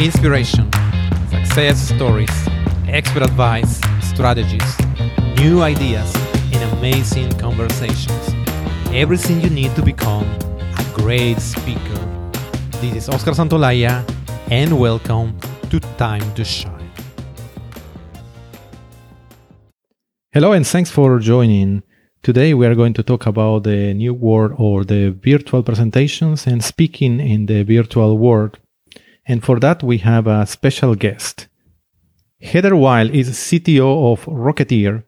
Inspiration, success stories, expert advice, strategies, new ideas, and amazing conversations. Everything you need to become a great speaker. This is Oscar Santolaya, and welcome to Time to Shine. Hello, and thanks for joining. Today we are going to talk about the new world or the virtual presentations and speaking in the virtual world. And for that we have a special guest. Heather Wilde is CTO of ROCeteer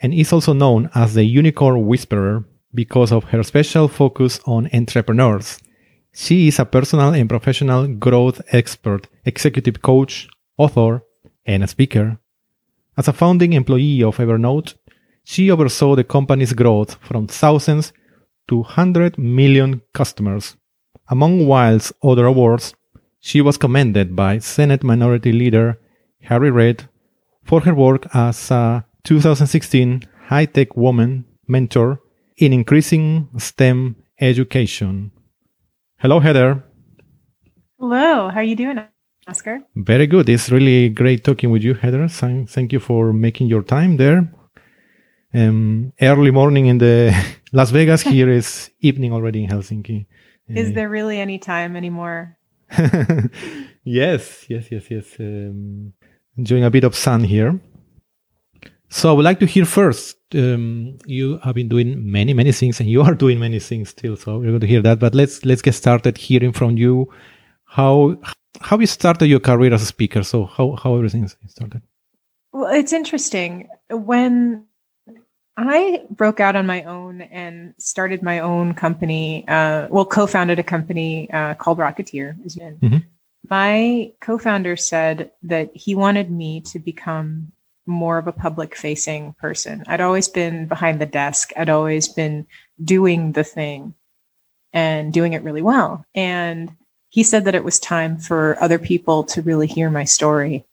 and is also known as the Unicorn Whisperer because of her special focus on entrepreneurs. She is a personal and professional growth expert, executive coach, author, and a speaker. As a founding employee of Evernote, she oversaw the company's growth from thousands to 100 million customers. Among Wilde's other awards, she was commended by Senate Minority Leader Harry Reid for her work as a 2016 High Tech Woman Mentor in increasing STEM education. Hello, Heather. Hello, how are you doing, Oscar? Very good. It's really great talking with you, Heather. Thank you for making your time there um, early morning in the Las Vegas. Here is evening already in Helsinki. Is uh, there really any time anymore? yes, yes, yes, yes. Um, enjoying a bit of sun here. So I would like to hear first. Um, you have been doing many, many things, and you are doing many things still. So we're going to hear that. But let's let's get started hearing from you how how you started your career as a speaker. So how how everything started. Well, it's interesting when I broke out on my own and started my own company. Uh, well, co-founded a company uh, called ROCeteer. Mm-hmm. My co-founder said that he wanted me to become more of a public-facing person. I'd always been behind the desk. I'd always been doing the thing and doing it really well. And he said that it was time for other people to really hear my story.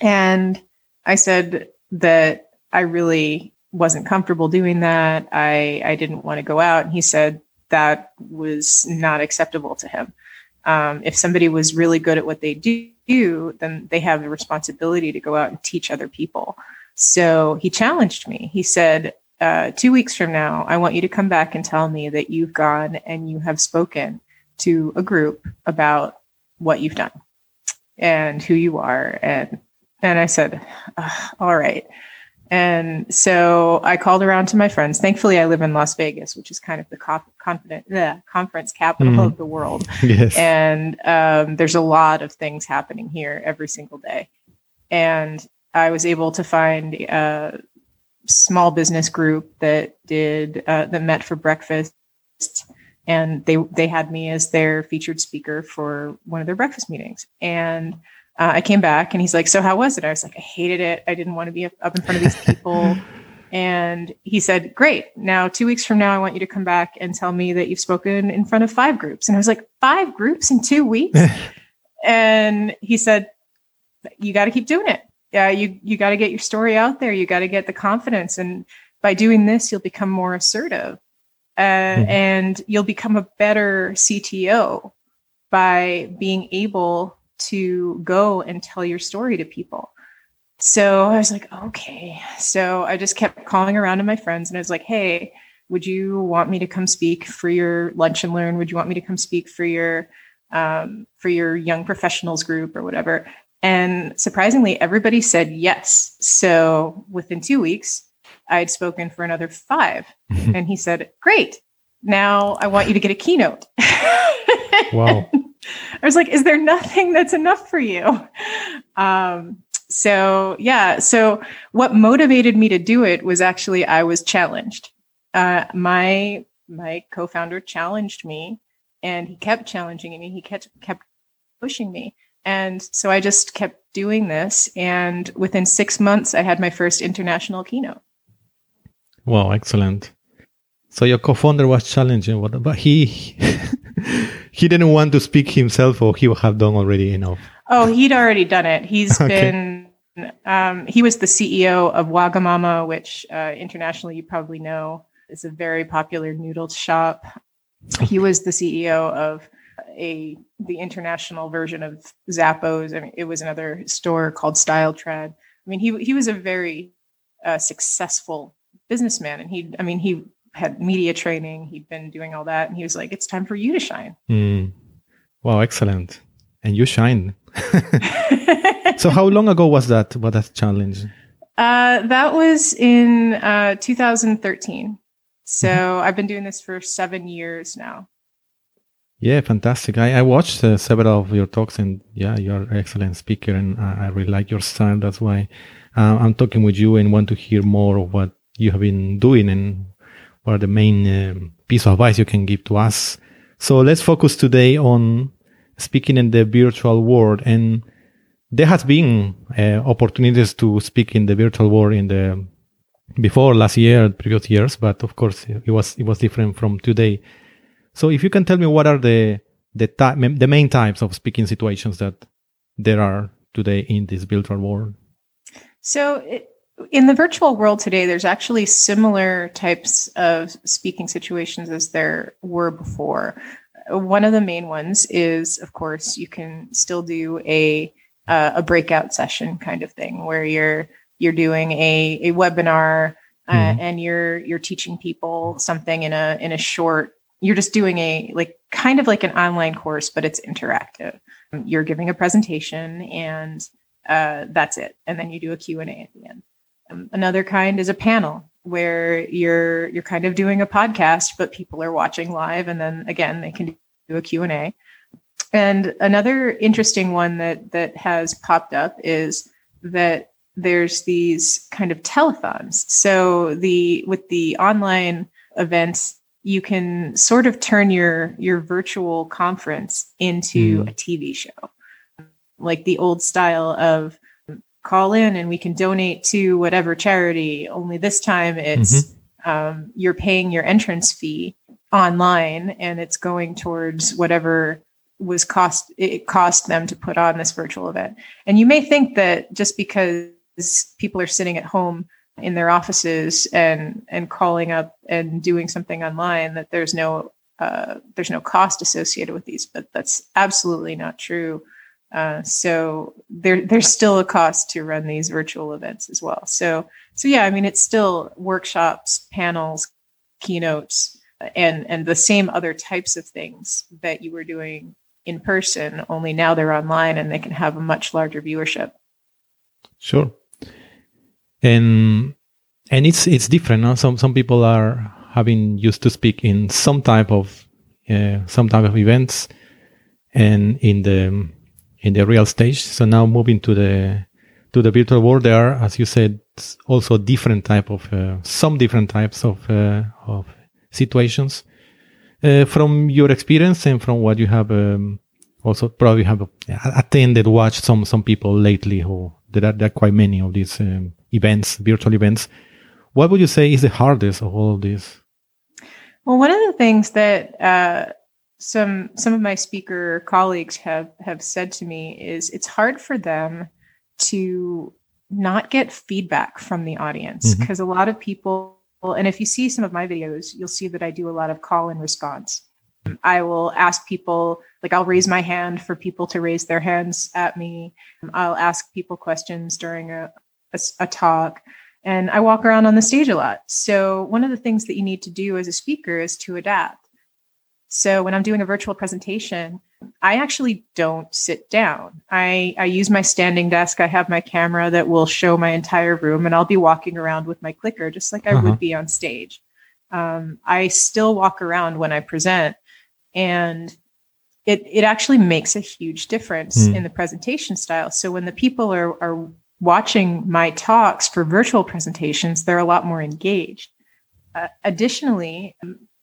And I said that I really wasn't comfortable doing that. I, I didn't want to go out. And he said that was not acceptable to him. Um, if somebody was really good at what they do, then they have the responsibility to go out and teach other people. So he challenged me. He said, uh, two weeks from now, I want you to come back and tell me that you've gone and you have spoken to a group about what you've done and who you are. And, and I said, all right. And so I called around to my friends. Thankfully, I live in Las Vegas, which is kind of the confident, the conference capital mm. of the world. Yes. And um, there's a lot of things happening here every single day. And I was able to find a small business group that did uh, that met for breakfast, and they they had me as their featured speaker for one of their breakfast meetings. And uh, I came back and he's like, So how was it? I was like, I hated it. I didn't want to be up in front of these people. and he said, Great. Now, two weeks from now, I want you to come back and tell me that you've spoken in front of five groups. And I was like, Five groups in two weeks? and he said, You got to keep doing it. Yeah, you, you got to get your story out there. You got to get the confidence. And by doing this, you'll become more assertive uh, mm-hmm. and you'll become a better CTO by being able to go and tell your story to people. So I was like, okay. So I just kept calling around to my friends and I was like, hey, would you want me to come speak for your lunch and learn? Would you want me to come speak for your um, for your young professionals group or whatever? And surprisingly, everybody said yes. So within two weeks, I had spoken for another five. and he said, Great. Now I want you to get a keynote. wow. I was like, is there nothing that's enough for you? Um, so yeah, so what motivated me to do it was actually I was challenged. Uh, my my co-founder challenged me, and he kept challenging me. He kept kept pushing me, and so I just kept doing this. And within six months, I had my first international keynote. Wow, excellent. So your co-founder was challenging, but he he didn't want to speak himself, or he would have done already enough. Oh, he'd already done it. He's okay. been. Um, he was the CEO of Wagamama, which uh, internationally you probably know is a very popular noodle shop. He was the CEO of a the international version of Zappos. I mean, it was another store called StyleTread. I mean, he he was a very uh, successful businessman, and he, I mean, he had media training. He'd been doing all that, and he was like, "It's time for you to shine." Mm. Wow, excellent! And you shine. so, how long ago was that? What that challenge? Uh, that was in uh, 2013. So mm-hmm. I've been doing this for seven years now. Yeah, fantastic. I, I watched uh, several of your talks, and yeah, you're an excellent speaker, and I, I really like your style. That's why uh, I'm talking with you and want to hear more of what you have been doing and are the main um, piece of advice you can give to us. So let's focus today on speaking in the virtual world, and there has been uh, opportunities to speak in the virtual world in the before last year, previous years, but of course it was it was different from today. So if you can tell me what are the the the main types of speaking situations that there are today in this virtual world. So it, in the virtual world today, there's actually similar types of speaking situations as there were before. One of the main ones is, of course, you can still do a uh, a breakout session kind of thing where you're you're doing a, a webinar uh, mm-hmm. and you're you're teaching people something in a in a short you're just doing a like kind of like an online course but it's interactive you're giving a presentation and uh, that's it and then you do a q&a at the end another kind is a panel where you're you're kind of doing a podcast but people are watching live and then again they can do a q&a and another interesting one that that has popped up is that there's these kind of telethons. So the with the online events you can sort of turn your your virtual conference into mm. a TV show, like the old style of call in and we can donate to whatever charity. Only this time it's mm-hmm. um, you're paying your entrance fee online and it's going towards whatever was cost it cost them to put on this virtual event. And you may think that just because people are sitting at home in their offices and and calling up and doing something online that there's no uh, there's no cost associated with these, but that's absolutely not true. Uh, so there there's still a cost to run these virtual events as well. So so yeah, I mean it's still workshops, panels, keynotes, and and the same other types of things that you were doing in person. Only now they're online and they can have a much larger viewership. Sure and and it's it's different. Some some people are having used to speak in some type of uh, some type of events, and in the in the real stage. So now moving to the to the virtual world, there are, as you said, also different type of uh, some different types of uh, of situations. Uh, from your experience and from what you have um, also probably have attended, watched some some people lately who there are, there are quite many of these um, events, virtual events. What would you say is the hardest of all of this? Well, one of the things that uh, some some of my speaker colleagues have have said to me is it's hard for them to not get feedback from the audience because mm-hmm. a lot of people and if you see some of my videos you'll see that i do a lot of call and response i will ask people like i'll raise my hand for people to raise their hands at me i'll ask people questions during a, a, a talk and I walk around on the stage a lot. So one of the things that you need to do as a speaker is to adapt. So when I'm doing a virtual presentation, I actually don't sit down. I, I use my standing desk. I have my camera that will show my entire room, and I'll be walking around with my clicker just like I uh-huh. would be on stage. Um, I still walk around when I present, and it it actually makes a huge difference mm. in the presentation style. So when the people are are watching my talks for virtual presentations, they're a lot more engaged. Uh, additionally,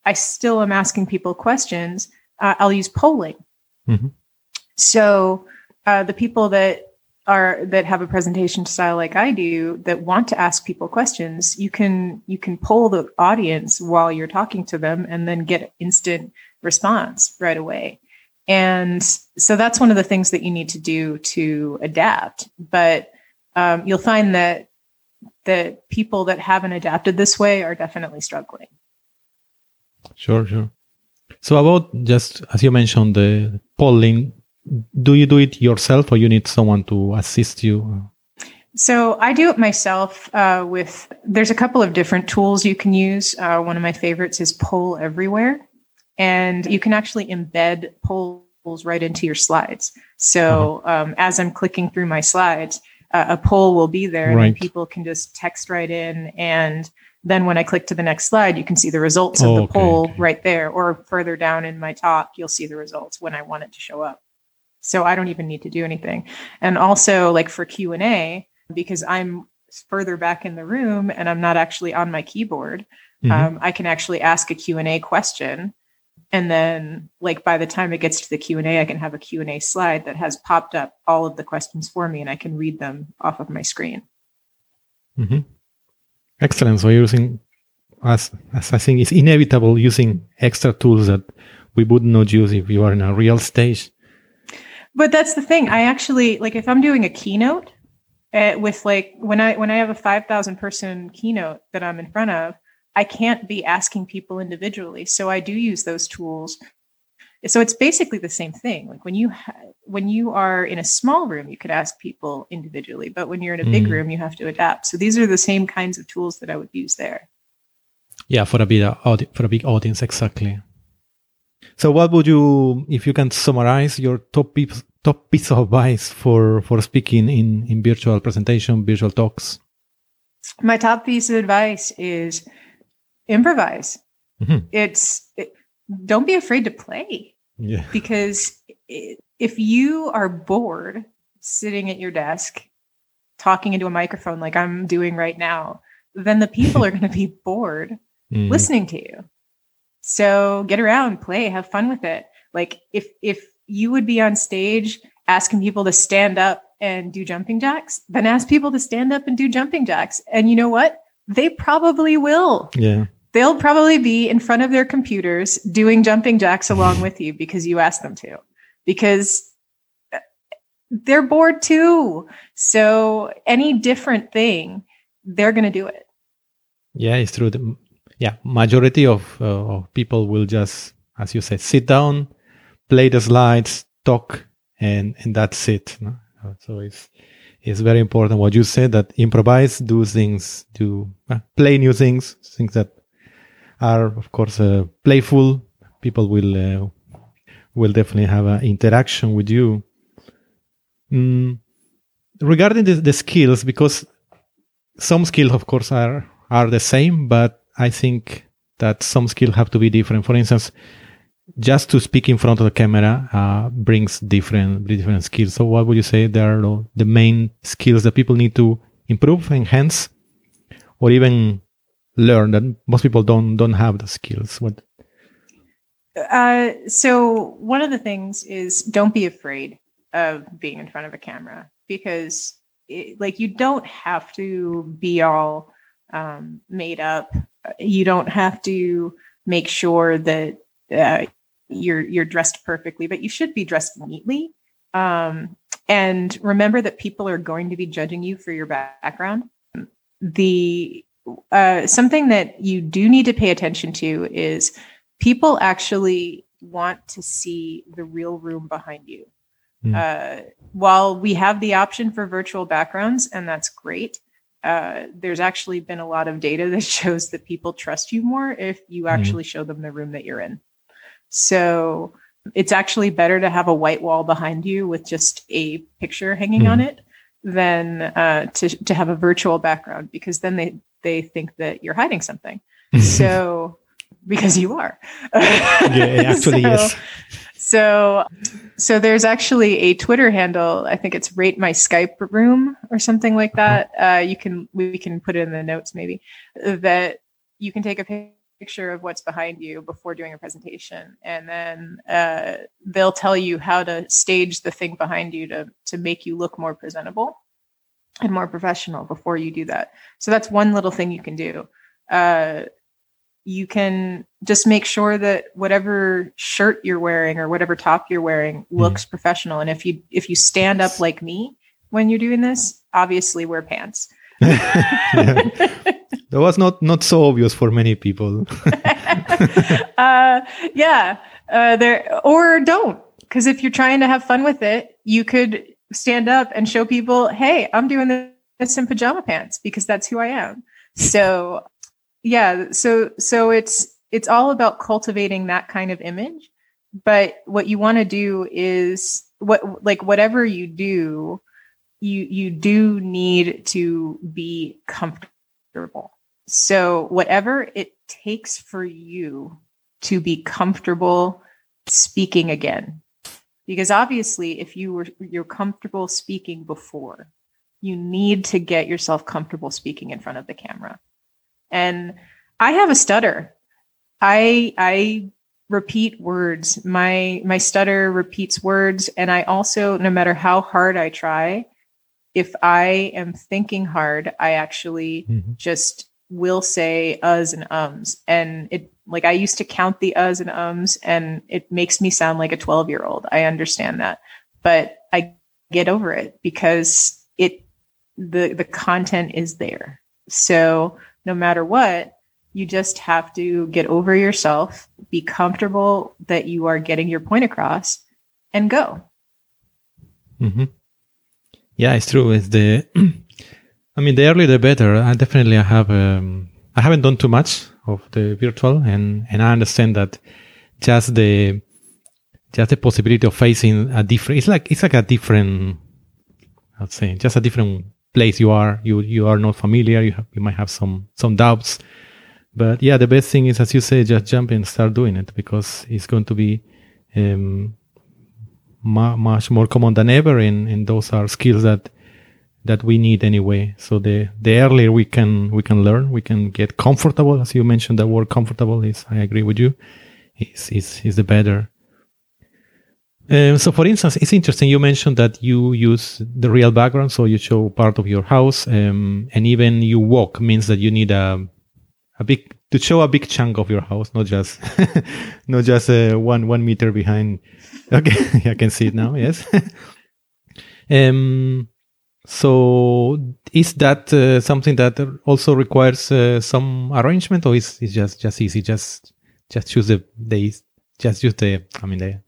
I still am asking people questions. Uh, I'll use polling. Mm-hmm. So uh, the people that are that have a presentation style like I do that want to ask people questions, you can you can poll the audience while you're talking to them and then get instant response right away. And so that's one of the things that you need to do to adapt. But um, you'll find that that people that haven't adapted this way are definitely struggling. Sure, sure. So about just as you mentioned the polling, do you do it yourself or you need someone to assist you? So I do it myself uh, with, there's a couple of different tools you can use. Uh, one of my favorites is Poll Everywhere. And you can actually embed polls right into your slides. So uh-huh. um, as I'm clicking through my slides, uh, a poll will be there right. and people can just text right in. And then when I click to the next slide, you can see the results of oh, the okay, poll okay. right there. Or further down in my talk, you'll see the results when I want it to show up. So I don't even need to do anything. And also like for Q&A, because I'm further back in the room and I'm not actually on my keyboard, mm-hmm. um, I can actually ask a Q&A question. And then like by the time it gets to the Q&A, I can have a Q&A slide that has popped up all of the questions for me and I can read them off of my screen. Mm-hmm. Excellent. So using, as, as I think it's inevitable, using extra tools that we would not use if you are in a real stage. But that's the thing. I actually like if I'm doing a keynote, uh, with like when I when I have a five thousand person keynote that I'm in front of, I can't be asking people individually. So I do use those tools. So it's basically the same thing. Like when you ha- when you are in a small room, you could ask people individually, but when you're in a big mm. room, you have to adapt. So these are the same kinds of tools that I would use there. Yeah, for a big audi- for a big audience, exactly. So, what would you, if you can summarize your top top piece of advice for for speaking in in virtual presentation, virtual talks? My top piece of advice is improvise. Mm-hmm. It's it, don't be afraid to play. Yeah. Because if you are bored sitting at your desk talking into a microphone like I'm doing right now, then the people are going to be bored mm. listening to you. So get around, play, have fun with it. Like if if you would be on stage asking people to stand up and do jumping jacks, then ask people to stand up and do jumping jacks. And you know what? They probably will. Yeah. They'll probably be in front of their computers doing jumping jacks along with you because you asked them to, because uh, they're bored too. So any different thing, they're going to do it. Yeah, it's true. The, yeah, majority of, uh, of people will just, as you said, sit down, play the slides, talk, and and that's it. No? So it's it's very important what you said that improvise, do things, do uh, play new things, things that are of course uh, playful. People will uh, will definitely have an interaction with you. Mm, regarding the, the skills, because some skills, of course, are are the same, but I think that some skills have to be different. For instance, just to speak in front of the camera uh, brings different different skills. So, what would you say there are the main skills that people need to improve, enhance, or even learn that most people don't don't have the skills? What? Uh, so one of the things is don't be afraid of being in front of a camera because, it, like, you don't have to be all um, made up. You don't have to make sure that uh, you're you're dressed perfectly, but you should be dressed neatly. Um, and remember that people are going to be judging you for your background. The uh, something that you do need to pay attention to is people actually want to see the real room behind you. Mm. Uh, while we have the option for virtual backgrounds, and that's great, uh, there's actually been a lot of data that shows that people trust you more if you hmm. actually mm. show them the room that you're in. So it's actually better to have a white wall behind you with just a picture hanging mm. on it than uh, to to have a virtual background because then they they think that you're hiding something. so because you are. yeah, actually so, yes. So so there's actually a Twitter handle. I think it's rate my Skype room or something like uh-huh. that. Uh, you can we can put it in the notes maybe that you can take a picture picture of what's behind you before doing a presentation and then uh, they'll tell you how to stage the thing behind you to to make you look more presentable and more professional before you do that so that's one little thing you can do uh, you can just make sure that whatever shirt you're wearing or whatever top you're wearing mm-hmm. looks mm. professional and if you if you stand up like me when you're doing this obviously wear pants that was not not so obvious for many people. uh, yeah, uh, there or don't because if you're trying to have fun with it, you could stand up and show people, "Hey, I'm doing this in pajama pants because that's who I am." So, yeah, so so it's it's all about cultivating that kind of image. But what you want to do is what like whatever you do, you you do need to be comfortable. So whatever it takes for you to be comfortable speaking again. Because obviously if you were you're comfortable speaking before, you need to get yourself comfortable speaking in front of the camera. And I have a stutter. I I repeat words. My my stutter repeats words and I also no matter how hard I try, if I am thinking hard, I actually mm-hmm. just will say uhs and ums and it like I used to count the uhs and ums and it makes me sound like a 12 year old. I understand that, but I get over it because it the the content is there. So no matter what, you just have to get over yourself, be comfortable that you are getting your point across, and go. Mm-hmm. Yeah, it's true. It's the, I mean, the earlier the better. I definitely have. Um, I haven't done too much of the virtual, and and I understand that just the just the possibility of facing a different. It's like it's like a different. I'd say just a different place you are. You you are not familiar. You have, you might have some some doubts but yeah, the best thing is, as you say, just jump and start doing it because it's going to be um, much more common than ever, and, and those are skills that that we need anyway. So the the earlier we can we can learn, we can get comfortable. As you mentioned, the word comfortable is I agree with you. Is is is the better. Um, so, for instance, it's interesting. You mentioned that you use the real background, so you show part of your house, um, and even you walk means that you need a a big to show a big chunk of your house, not just not just uh, one one meter behind. Okay, I can see it now. Yes. um. So is that uh, something that also requires uh, some arrangement, or is it just just easy? Just just choose the days. Just use the I mean the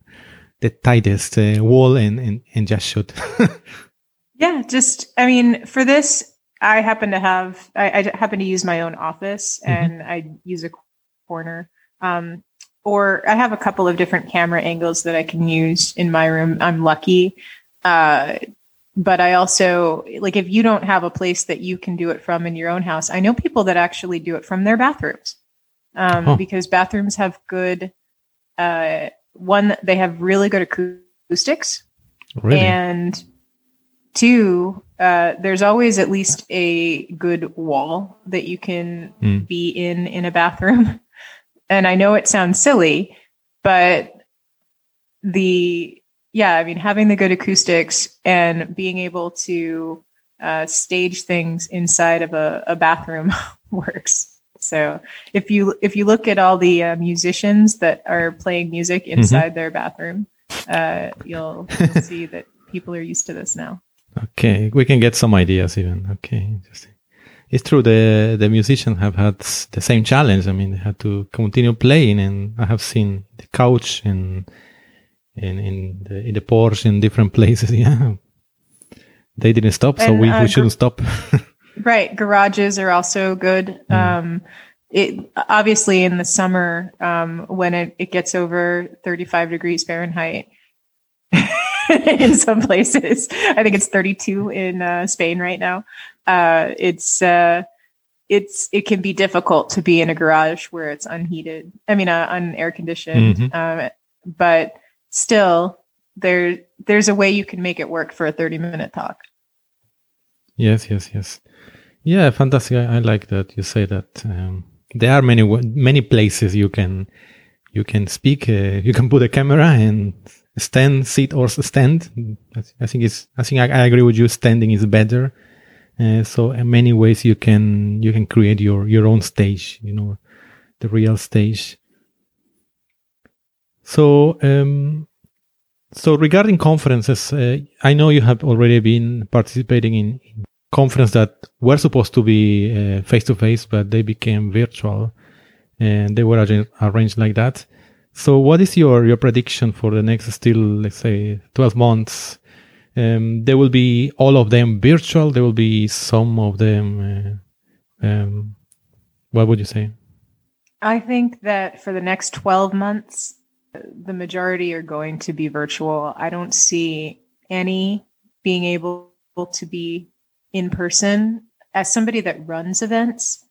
the tightest uh, wall and, and and just shoot. yeah, just I mean for this I happen to have I, I happen to use my own office mm-hmm. and I use a corner. Um, or I have a couple of different camera angles that I can use in my room. I'm lucky. Uh, but I also like if you don't have a place that you can do it from in your own house, I know people that actually do it from their bathrooms. Um, because bathrooms have good uh, one they have really good acoustics really? and two uh, there's always at least a good wall that you can mm. be in in a bathroom. And I know it sounds silly, but the yeah, I mean having the good acoustics and being able to uh, stage things inside of a, a bathroom works. So if you if you look at all the uh, musicians that are playing music mm-hmm. inside mm-hmm. their bathroom, uh, you'll, you'll see that people are used to this now. Okay, we can get some ideas even. Okay, interesting. It's true. The the musicians have had the same challenge. I mean, they had to continue playing, and I have seen the couch and in in the in the Porsche in different places. Yeah, they didn't stop, so and, we, uh, we shouldn't stop. right, garages are also good. Mm. Um, it obviously in the summer um, when it, it gets over 35 degrees Fahrenheit. in some places. I think it's 32 in uh, Spain right now. Uh, it's uh, it's it can be difficult to be in a garage where it's unheated. I mean, uh, unair conditioned. Mm-hmm. Um, but still, there there's a way you can make it work for a 30 minute talk. Yes, yes, yes. Yeah, fantastic. I, I like that you say that. Um, there are many many places you can you can speak. Uh, you can put a camera and stand, sit, or stand. I think it's. I think I, I agree with you. Standing is better. Uh, so in many ways you can you can create your your own stage. You know, the real stage. So um, so regarding conferences, uh, I know you have already been participating in, conferences that were supposed to be face to face, but they became virtual, and they were arranged like that. So, what is your your prediction for the next still, let's say, twelve months? Um, there will be all of them virtual. There will be some of them. Uh, um, what would you say? I think that for the next twelve months, the majority are going to be virtual. I don't see any being able to be in person. As somebody that runs events,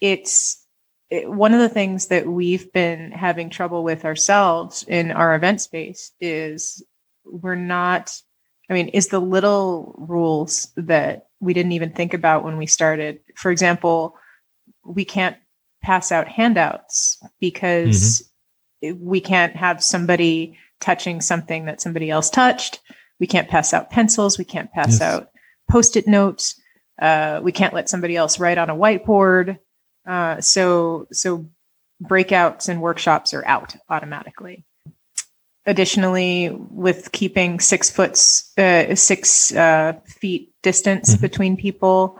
it's it, one of the things that we've been having trouble with ourselves in our event space is we're not i mean is the little rules that we didn't even think about when we started for example we can't pass out handouts because mm-hmm. We can't have somebody touching something that somebody else touched we can't pass out pencils we can't pass yes. out post-it notes uh, we can't let somebody else write on a whiteboard uh, so so breakouts and workshops are out automatically. Additionally, with keeping six foot uh, six uh, feet distance mm-hmm. between people,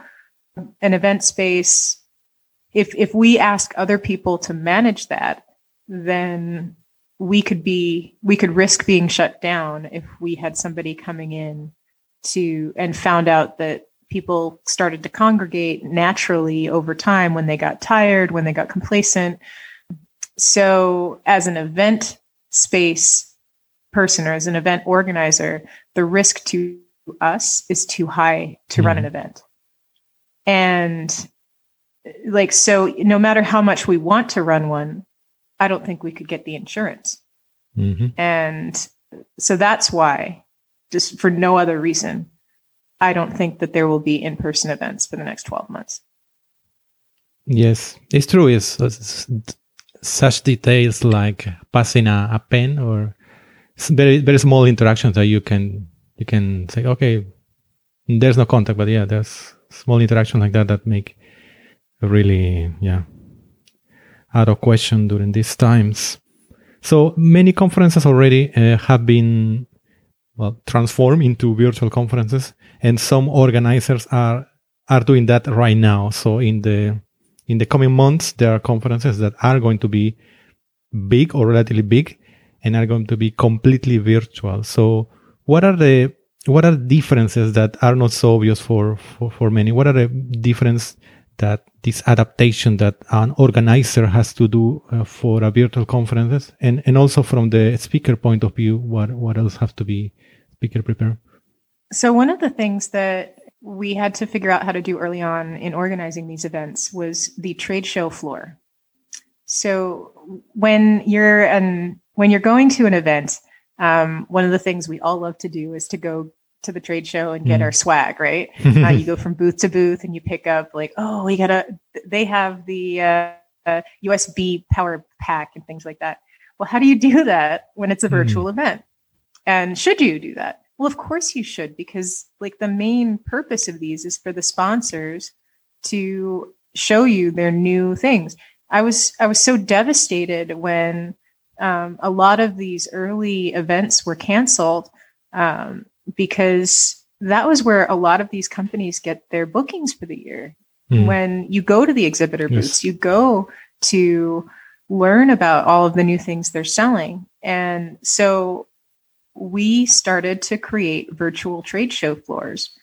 an event space. If if we ask other people to manage that, then we could be we could risk being shut down if we had somebody coming in to and found out that people started to congregate naturally over time when they got tired, when they got complacent. So, as an event space person or as an event organizer, the risk to us is too high to mm-hmm. run an event. And like, so no matter how much we want to run one, I don't think we could get the insurance. Mm-hmm. And so that's why, just for no other reason, I don't think that there will be in person events for the next 12 months. Yes, it's true. It's, it's such details like passing a, a pen or very very small interactions that you can you can say okay there's no contact but yeah there's small interactions like that that make really yeah out of question during these times so many conferences already uh, have been well transformed into virtual conferences and some organizers are are doing that right now. So in the in the coming months, there are conferences that are going to be big or relatively big, and are going to be completely virtual. So what are the what are differences that are not so obvious for for, for many? What are the difference that this adaptation that an organizer has to do uh, for a virtual conferences and and also from the speaker point of view what what else have to be speaker prepared so, one of the things that we had to figure out how to do early on in organizing these events was the trade show floor. So, when you're an when you're going to an event, um, one of the things we all love to do is to go to the trade show and get mm. our swag, right? uh, you go from booth to booth and you pick up like, oh, we gotta. They have the uh, uh, USB power pack and things like that. Well, how do you do that when it's a virtual mm. event? And should you do that? Well, of course you should, because like the main purpose of these is for the sponsors to show you their new things. I was I was so devastated when um, a lot of these early events were canceled um, because that was where a lot of these companies get their bookings for the year. Mm. When you go to the exhibitor yes. booths, you go to learn about all of the new things they're selling. And so we started to create virtual trade show floors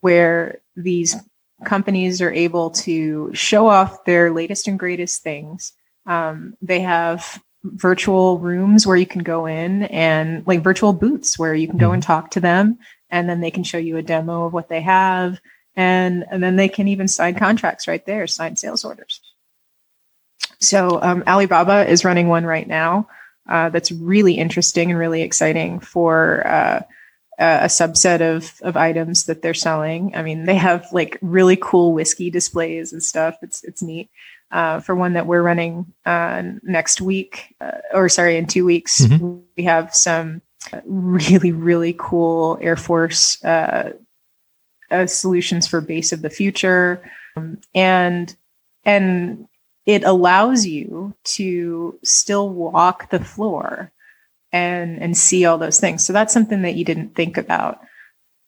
where these companies are able to show off their latest and greatest things. Um, they have virtual rooms where you can go in and like virtual booths where you can go and mm-hmm. talk to them and then they can show you a demo of what they have and and then they can even sign contracts right there sign sales orders so um, alibaba is running one right now uh, that's really interesting and really exciting for uh, a subset of, of items that they're selling. I mean, they have like really cool whiskey displays and stuff. It's it's neat. Uh, for one that we're running uh, next week, uh, or sorry, in two weeks, mm-hmm. we have some really really cool Air Force uh, solutions for base of the future, um, and and it allows you to still walk the floor and and see all those things. So that's something that you didn't think about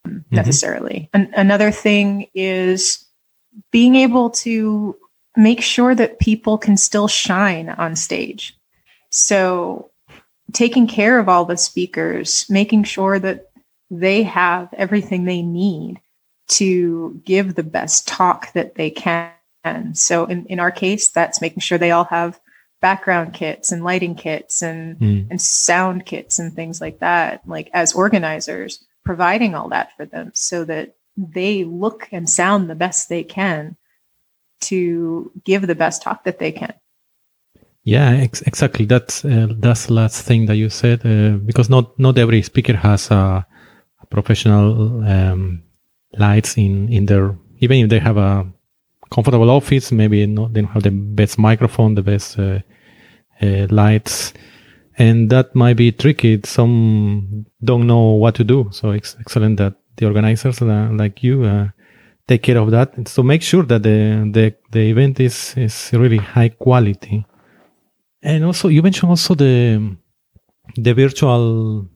mm-hmm. necessarily. Another thing is being able to make sure that people can still shine on stage. So taking care of all the speakers, making sure that they have everything they need to give the best talk that they can. So in, in our case, that's making sure they all have background kits and lighting kits and mm. and sound kits and things like that. Like as organizers, providing all that for them so that they look and sound the best they can to give the best talk that they can. Yeah, ex- exactly. That's uh, that's the last thing that you said uh, because not not every speaker has a, a professional um, lights in in their even if they have a comfortable office, maybe not they don't have the best microphone, the best uh, uh lights, and that might be tricky. Some don't know what to do. So it's excellent that the organizers uh, like you uh, take care of that. So make sure that the the the event is is really high quality. And also, you mentioned also the the virtual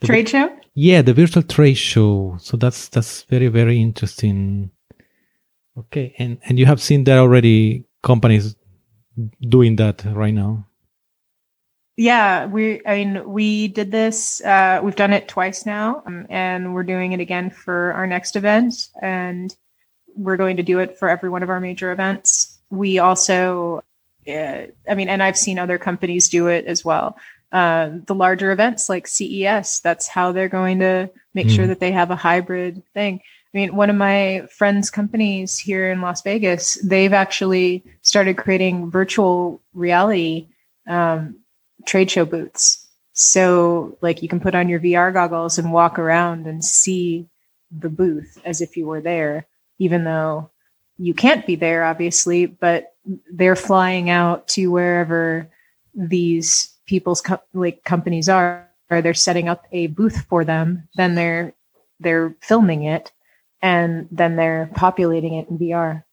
the trade show. Yeah, the virtual trade show. So that's that's very very interesting. Okay, and and you have seen there already companies doing that right now. Yeah, we. I mean, we did this. Uh, we've done it twice now, um, and we're doing it again for our next event, and we're going to do it for every one of our major events. We also uh, I mean, and I've seen other companies do it as well. Uh, the larger events like CES, that's how they're going to make mm. sure that they have a hybrid thing. I mean, one of my friends' companies here in Las Vegas, they've actually started creating virtual reality um, trade show booths. So, like, you can put on your VR goggles and walk around and see the booth as if you were there, even though you can't be there, obviously, but they're flying out to wherever these people's co- like companies are. Or they're setting up a booth for them then they're they're filming it and then they're populating it in VR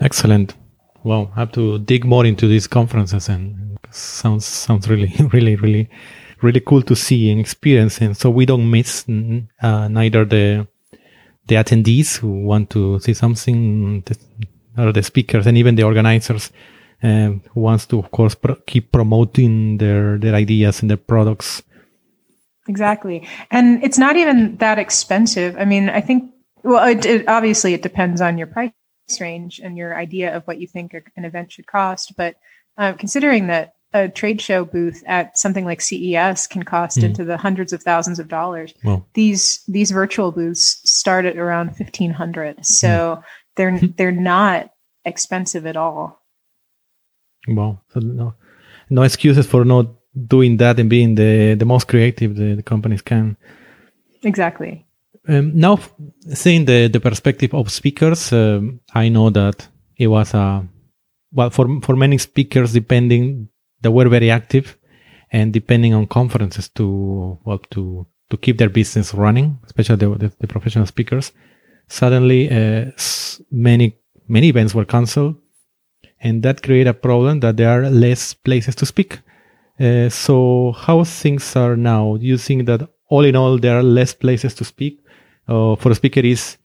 excellent. Well I have to dig more into these conferences and sounds sounds really really really really cool to see and experience and so we don't miss uh, neither the the attendees who want to see something or the speakers and even the organizers um, who wants to, of course, pro- keep promoting their their ideas and their products. Exactly, and it's not even that expensive. I mean, I think well, it, it, obviously it depends on your price range and your idea of what you think an event should cost. But uh, considering that a trade show booth at something like CES can cost mm. into the hundreds of thousands of dollars. Well, these these virtual booths start at around fifteen hundred. So mm. they're they're not expensive at all. Well, so no, no excuses for not doing that and being the the most creative the, the companies can. Exactly. Um, now, seeing the the perspective of speakers, um, I know that it was a well for for many speakers, depending they were very active and depending on conferences to well to to keep their business running, especially the, the, the professional speakers. Suddenly, uh, many many events were canceled, and that created a problem that there are less places to speak. Uh, so, how things are now? Do you think that all in all there are less places to speak? Uh, for a speaker, is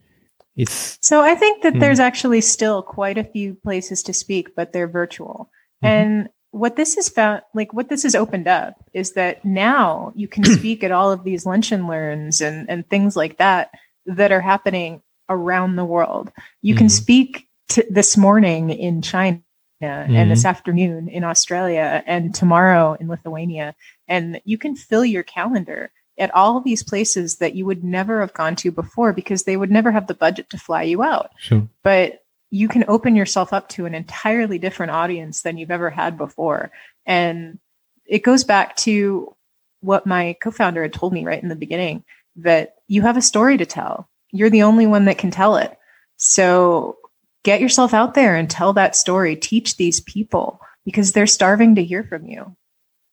it's so I think that mm. there's actually still quite a few places to speak, but they're virtual. Mm-hmm. And what this has found like what this has opened up is that now you can speak at all of these lunch and learns and and things like that that are happening around the world you mm-hmm. can speak to this morning in china mm-hmm. and this mm-hmm. afternoon in australia and tomorrow in lithuania and you can fill your calendar at all of these places that you would never have gone to before because they would never have the budget to fly you out sure. but you can open yourself up to an entirely different audience than you've ever had before. And it goes back to what my co founder had told me right in the beginning that you have a story to tell. You're the only one that can tell it. So get yourself out there and tell that story. Teach these people because they're starving to hear from you.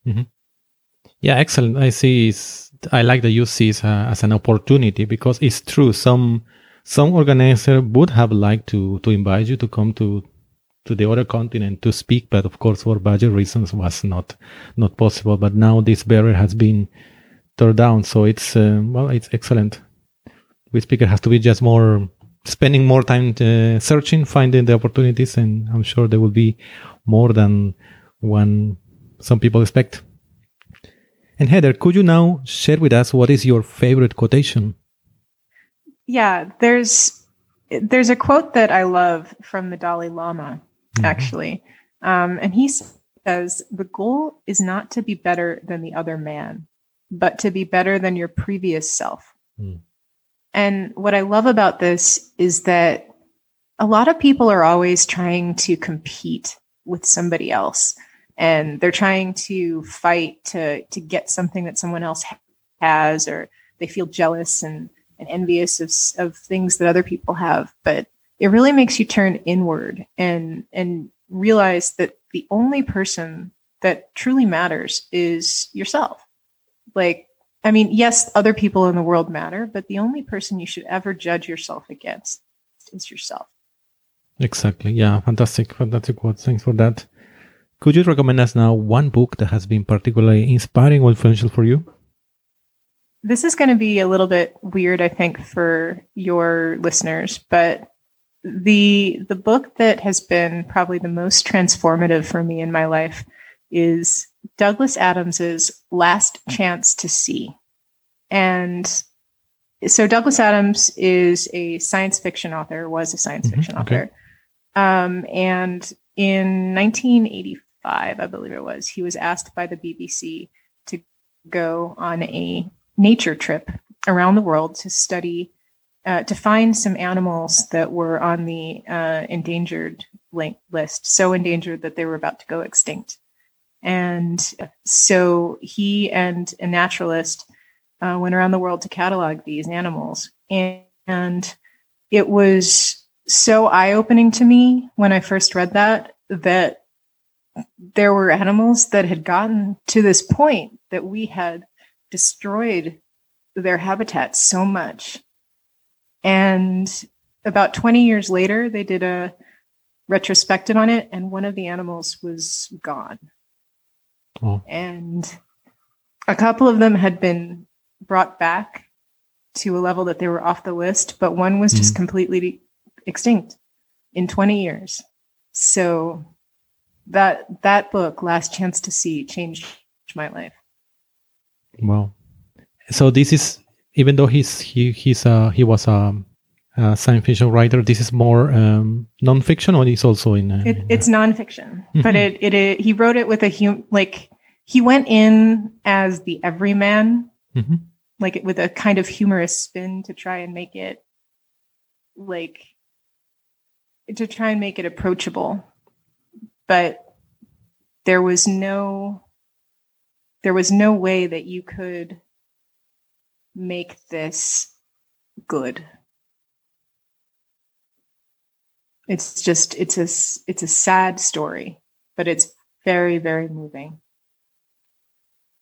Mm-hmm. Yeah, excellent. I see. I like that you see it as an opportunity because it's true. Some some organizer would have liked to to invite you to come to to the other continent to speak, but of course for budget reasons was not not possible. But now this barrier has been torn down, so it's uh, well, it's excellent. We speaker has to be just more spending more time uh, searching, finding the opportunities, and I'm sure there will be more than one some people expect. And Heather, could you now share with us what is your favorite quotation? Yeah, there's there's a quote that I love from the Dalai Lama, mm-hmm. actually, um, and he says the goal is not to be better than the other man, but to be better than your previous self. Mm. And what I love about this is that a lot of people are always trying to compete with somebody else and they're trying to fight to to get something that someone else has or they feel jealous and, and envious of, of things that other people have but it really makes you turn inward and and realize that the only person that truly matters is yourself like I mean, yes, other people in the world matter, but the only person you should ever judge yourself against is yourself. Exactly. Yeah. Fantastic. Fantastic quote. Thanks for that. Could you recommend us now one book that has been particularly inspiring or influential for you? This is going to be a little bit weird, I think, for your listeners, but the the book that has been probably the most transformative for me in my life is Douglas Adams's Last Chance to See. And so Douglas Adams is a science fiction author, was a science mm-hmm, fiction okay. author. Um, and in 1985, I believe it was, he was asked by the BBC to go on a nature trip around the world to study, uh, to find some animals that were on the uh, endangered list, so endangered that they were about to go extinct. And so he and a naturalist uh, went around the world to catalog these animals. And, and it was so eye opening to me when I first read that, that there were animals that had gotten to this point that we had destroyed their habitat so much. And about 20 years later, they did a retrospective on it, and one of the animals was gone. Oh. And a couple of them had been brought back to a level that they were off the list, but one was just mm completely extinct in 20 years. So that that book, Last Chance to See, changed my life. Wow. So this is even though he's he he's uh he was a, a science fiction writer, this is more um, nonfiction, or it's also in. Uh, it, it's nonfiction, mm-hmm. but it, it, it he wrote it with a hum like he went in as the everyman, mm-hmm. like with a kind of humorous spin to try and make it like to try and make it approachable. But there was no there was no way that you could make this good. It's just it's a it's a sad story, but it's very very moving.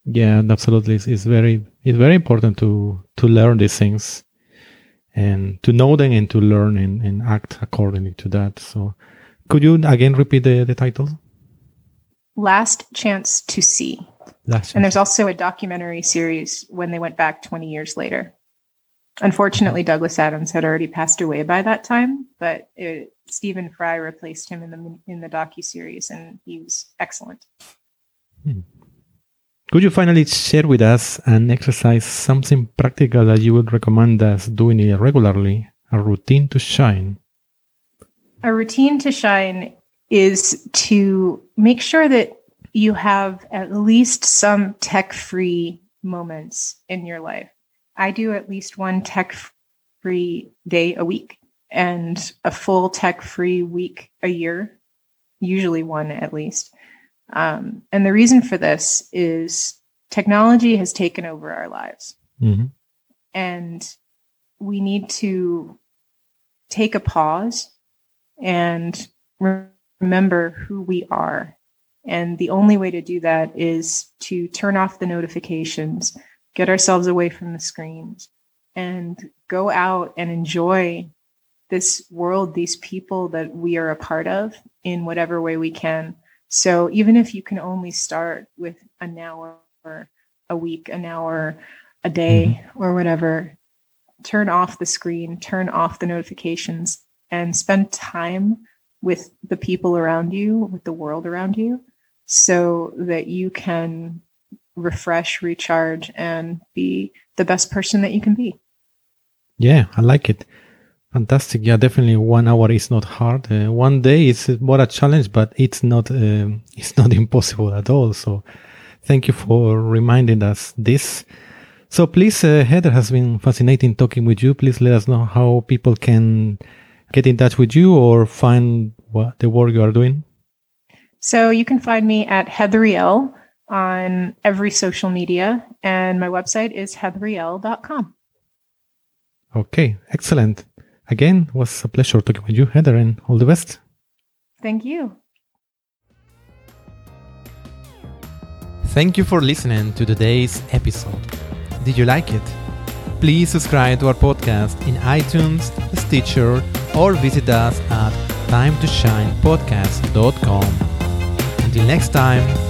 Yeah, and absolutely. It's, it's very it's very important to to learn these things and to know them and to learn and, and act accordingly to that. So could you again repeat the, the title? Last Chance to See. Last and there's also a documentary series when they went back 20 years later. Unfortunately, Douglas Adams had already passed away by that time, but it, Stephen Fry replaced him in the in the docu series, and he was excellent. Hmm. Could you finally share with us an exercise, something practical that you would recommend us doing regularly, a routine to shine? A routine to shine is to make sure that you have at least some tech free moments in your life. I do at least one tech free day a week and a full tech free week a year, usually one at least. Um, and the reason for this is technology has taken over our lives. Mm-hmm. And we need to take a pause and remember who we are. And the only way to do that is to turn off the notifications, get ourselves away from the screens, and go out and enjoy this world, these people that we are a part of in whatever way we can. So even if you can only start with an hour a week, an hour, a day, mm-hmm. or whatever, turn off the screen, turn off the notifications, and spend time with the people around you, with the world around you, so that you can refresh, recharge, and be the best person that you can be. Yeah, I like it. Fantastic. Yeah, definitely. One hour is not hard. Uh, one day is more a challenge, but it's not. Uh, it's not impossible at all. So, thank you for reminding us this. So, please, uh, Heather has been fascinating talking with you. Please let us know how people can get in touch with you or find what the work you are doing. So, you can find me at heathriel on every social media, and my website is heathriel.com. Okay, excellent. Again, it was a pleasure talking with you, Heather, and all the best. Thank you. Thank you for listening to today's episode. Did you like it? Please subscribe to our podcast in iTunes, Stitcher, or visit us at timetoshinepodcast.com. Until next time,